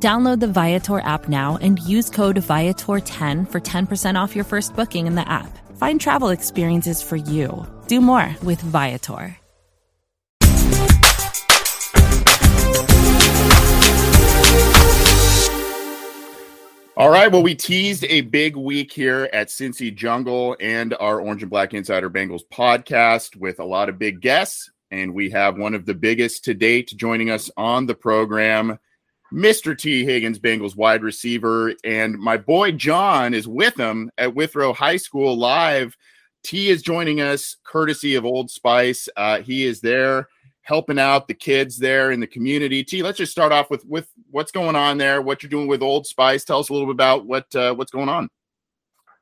Download the Viator app now and use code Viator10 for 10% off your first booking in the app. Find travel experiences for you. Do more with Viator. All right. Well, we teased a big week here at Cincy Jungle and our Orange and Black Insider Bengals podcast with a lot of big guests. And we have one of the biggest to date joining us on the program, Mr. Tee Higgins, Bengals wide receiver. And my boy John is with him at Withrow High School live. T is joining us courtesy of Old Spice. Uh, he is there helping out the kids there in the community. T, let's just start off with with what's going on there, what you're doing with Old Spice. Tell us a little bit about what uh, what's going on.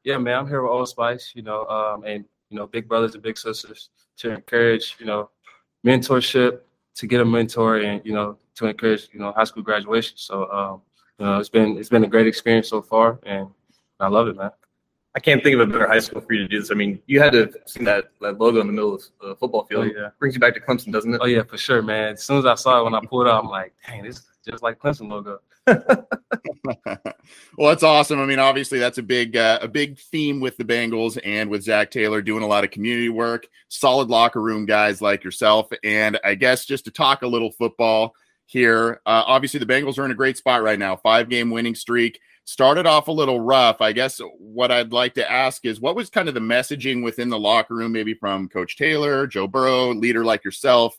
Yeah, man, I'm here with Old Spice, you know, um, and you know, big brothers and big sisters to encourage, you know, mentorship, to get a mentor, and you know, to encourage, you know, high school graduation. So, um, you know, it's been it's been a great experience so far, and I love it, man. I can't think of a better high school for you to do this. I mean, you had to have seen that, that logo in the middle of the football field. Oh, yeah. Brings you back to Clemson, doesn't it? Oh yeah, for sure, man. As soon as I saw it when I pulled out, I'm like, dang, this is just like Clemson logo. well, that's awesome. I mean, obviously, that's a big uh, a big theme with the Bengals and with Zac Taylor doing a lot of community work, solid locker room guys like yourself. And I guess just to talk a little football here, uh, obviously the Bengals are in a great spot right now, five game winning streak started off a little rough. I guess what I'd like to ask is what was kind of the messaging within the locker room, maybe from Coach Taylor, Joe Burrow, leader like yourself,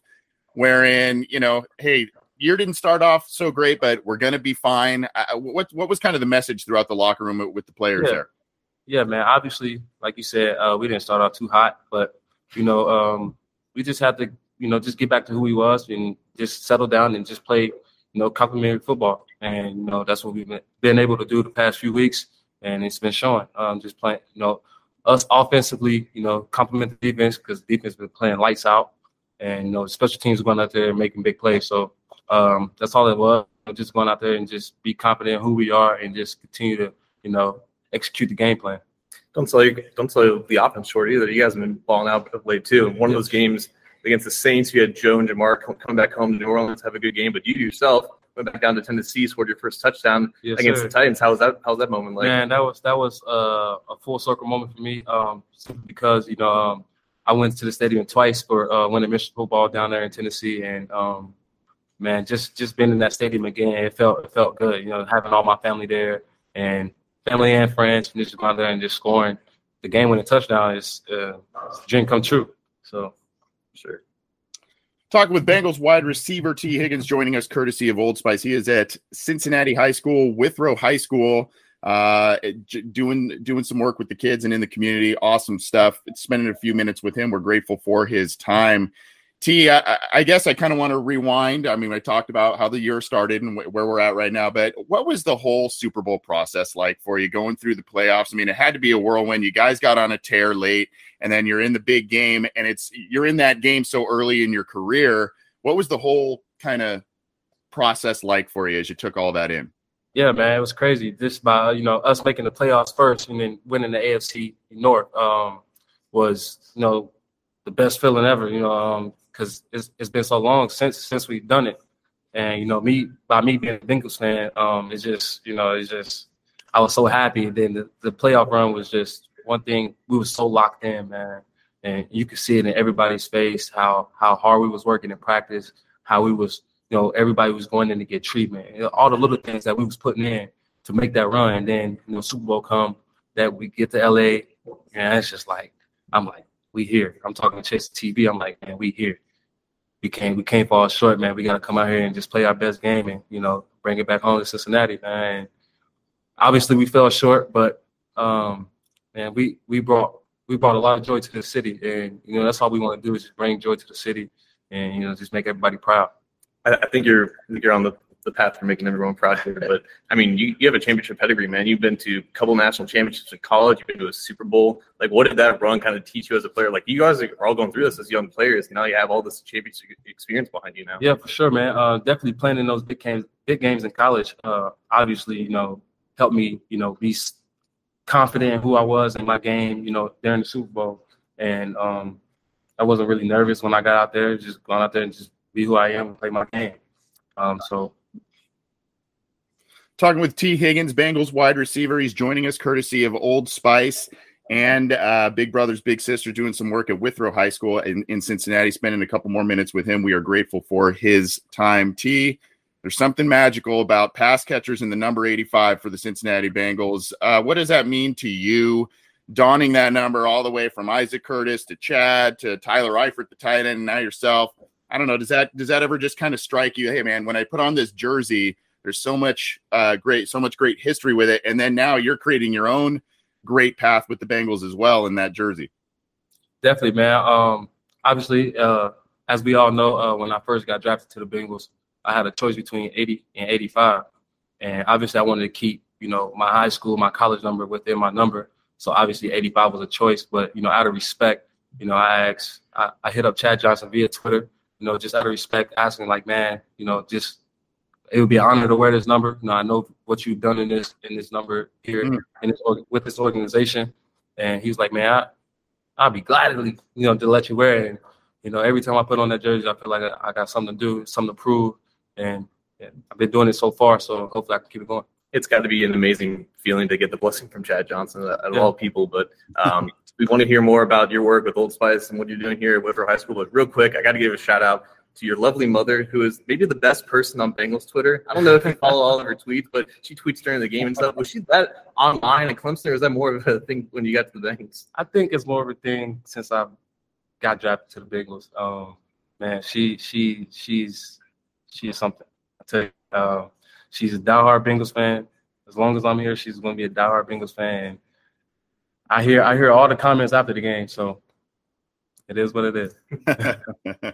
wherein, you know, hey, year didn't start off so great, but we're going to be fine. what, what was kind of the message throughout the locker room with the players yeah. there? Yeah, man. Obviously, like you said, uh, we didn't start off too hot, but, you know, um, we just had to, you know, just get back to who we was and just settle down and just play, you know, complimentary football and you know that's what we've been able to do the past few weeks, and it's been showing. Um, just playing, you know, us offensively, you know, complement the defense because defense been playing lights out, and you know, special teams going out there making big plays. So um, that's all it was. Just going out there and just be confident who we are, and just continue to, you know, execute the game plan. Don't sell you, don't sell the offense short either. You guys have been balling out of late too. One of those games against the Saints, you had Joe and Ja'Marr come back home to New Orleans, have a good game, but you yourself went back down to Tennessee, scored your first touchdown yes, against sir. the Titans. How was that? How was that moment like? Man, that was that was uh, a full circle moment for me. Um, because you know um, I went to the stadium twice for uh, winning mission football down there in Tennessee, and um, man, just just being in that stadium again, it felt it felt good. You know, having all my family there and family and friends, and just going there and just scoring the game winning touchdown is uh, dream come true. So, sure. Talking with Bengals wide receiver Tee Higgins joining us courtesy of Old Spice. He is at Cincinnati High School, Withrow High School, uh, doing doing some work with the kids and in the community. Awesome stuff. Spending a few minutes with him. We're grateful for his time. T, I, I guess I kind of want to rewind. I mean, I talked about how the year started and wh- where we're at right now, but what was the whole Super Bowl process like for you going through the playoffs? I mean, it had to be a whirlwind. You guys got on a tear late, and then you're in the big game, and it's you're in that game so early in your career. What was the whole kind of process like for you as you took all that in? Yeah, man, it was crazy. Just by you know us making the playoffs first and then winning the AFC North um, was you know the best feeling ever. You know, um, because it's, it's been so long since since we've done it. And you know, me by me being a Bengals fan, um, it's just you know, it's just I was so happy. And then the, the playoff run was just one thing. We were so locked in, man, and you could see it in everybody's face how how hard we was working in practice, how we was you know everybody was going in to get treatment, all the little things that we was putting in to make that run. And then you know, Super Bowl come that we get to LA, and it's just like I'm like we here. I'm talking to Chase TV. I'm like, man, we here we can't we can't fall short, man. We gotta come out here and just play our best game and you know bring it back home to Cincinnati, man. And obviously, we fell short, but um, man, we we brought we brought a lot of joy to the city, and you know that's all we want to do is just bring joy to the city and you know just make everybody proud. I, I think you're I think you're on the, the path for making everyone proud here. But I mean, you, you have a championship pedigree, man. You've been to a couple national championships in college. You've been to a Super Bowl. Like, what did that run kind of teach you as a player? Like, you guys are all going through this as young players. Now you have all this championship experience behind you now. Yeah, for sure, man. Uh, definitely playing in those big games, big games in college. Uh, obviously, you know, helped me, you know, be confident in who I was in my game. You know, during the Super Bowl, and um, I wasn't really nervous when I got out there. Just going out there and just be who I am and play my game. Um, so talking with Tee Higgins, Bengals wide receiver. He's joining us courtesy of Old Spice and uh, Big Brothers Big Sisters doing some work at Withrow High School in, in Cincinnati. Spending a couple more minutes with him. We are grateful for his time. T. There's something magical about pass catchers in the number 85 for the Cincinnati Bengals. Uh, what does that mean to you? Donning that number all the way from Isaac Curtis to Chad to Tyler Eifert, the tight end, and now yourself. I don't know. Does that does that ever just kind of strike you? Hey, man, when I put on this jersey, there's so much uh, great, so much great history with it, and then now you're creating your own great path with the Bengals as well in that jersey. Definitely, man. Um, obviously, uh, as we all know, uh, when I first got drafted to the Bengals, I had a choice between 80 and 85, and obviously, I wanted to keep you know my high school, my college number within my number. So obviously, 85 was a choice, but you know, out of respect, you know, I asked, I, I hit up Chad Johnson via Twitter, you know, just out of respect, asking like, man, you know, just it would be an honor to wear this number. You know, I know what you've done in this in this number here mm. in this with this organization. And he was like, man, I, I'll be gladly, you know, to let you wear it. And, you know, every time I put on that jersey, I feel like I, I got something to do, something to prove. And yeah, I've been doing it so far, so hopefully I can keep it going. It's got to be an amazing feeling to get the blessing from Chad Johnson out of yeah. all people. But um, we want to hear more about your work with Old Spice and what you're doing here at Withrow High School. But real quick, I got to give a shout out to your lovely mother, who is maybe the best person on Bengals Twitter. I don't know if you follow all of her tweets, but she tweets during the game and stuff. Was she that online at Clemson, or is that more of a thing when you got to the Bengals? I think it's more of a thing since I got drafted to the Bengals. Um, man, she she she's she's something. I tell you, uh, she's a diehard Bengals fan. As long as I'm here, she's going to be a diehard Bengals fan. I hear I hear all the comments after the game, so it is what it is.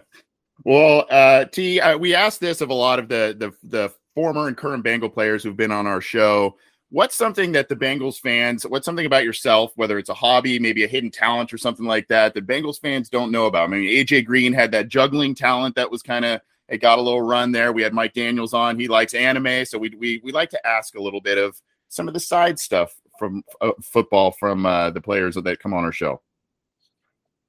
Well, uh, T, uh, we asked this of a lot of the, the the former and current Bengal players who've been on our show. What's something that the Bengals fans, what's something about yourself, whether it's a hobby, maybe a hidden talent or something like that, that Bengals fans don't know about? I mean, AJ Green had that juggling talent that was kind of it got a little run there. We had Mike Daniels on. He likes anime, so we we we like to ask a little bit of some of the side stuff from uh, football from uh, the players that come on our show.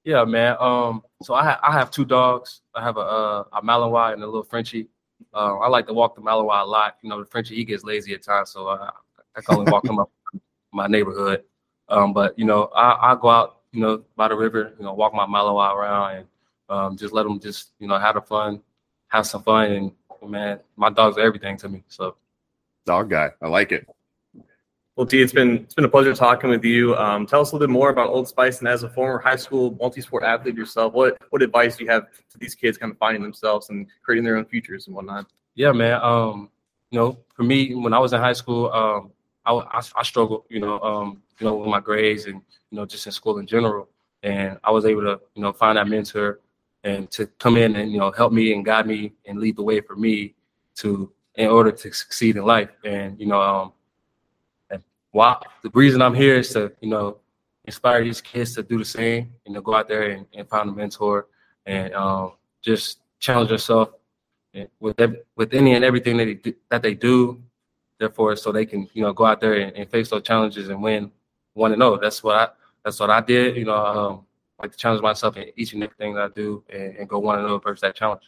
Yeah, man. Um, so I have I have two dogs. I have a uh, a Malinois and a little Frenchie. Uh, I like to walk the Malinois a lot. You know, the Frenchie he gets lazy at times, so I, I walk him up my neighborhood. Um, but you know, I, I go out, you know, by the river, you know, walk my Malinois around and um, just let them just you know have the fun, have some fun, and man, my dogs are everything to me. So, dog guy, I like it. Well, T, it's been it's been a pleasure talking with you. Um, tell us a little bit more about Old Spice, and as a former high school multi-sport athlete yourself, what what advice do you have to these kids kind of finding themselves and creating their own futures and whatnot? Yeah, man. Um, you know, for me, when I was in high school, um, I, I, I struggled, you know, um, you know, with my grades and you know, just in school in general. And I was able to, you know, find that mentor and to come in and you know help me and guide me and lead the way for me to in order to succeed in life. And you know, um, why the reason I'm here is to, you know, inspire these kids to do the same, you know, go out there and, and find a mentor and um, just challenge yourself with with any and everything that they do, that they do. Therefore, so they can, you know, go out there and, and face those challenges and win one and know. That's what I that's what I did. You know, um, like to challenge myself in each and everything that I do and, and go one and zero versus that challenge.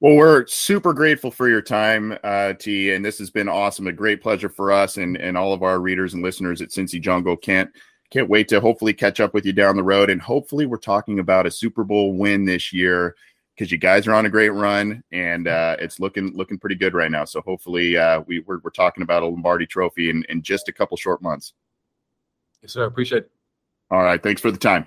Well, we're super grateful for your time, uh, T, and this has been awesome. A great pleasure for us and, and all of our readers and listeners at Cincy Jungle. Can't can't wait to hopefully catch up with you down the road, and hopefully we're talking about a Super Bowl win this year because you guys are on a great run and uh, it's looking looking pretty good right now. So hopefully uh, we we're, we're talking about a Lombardi Trophy in in just a couple short months. Yes, sir. Appreciate it. All right. Thanks for the time.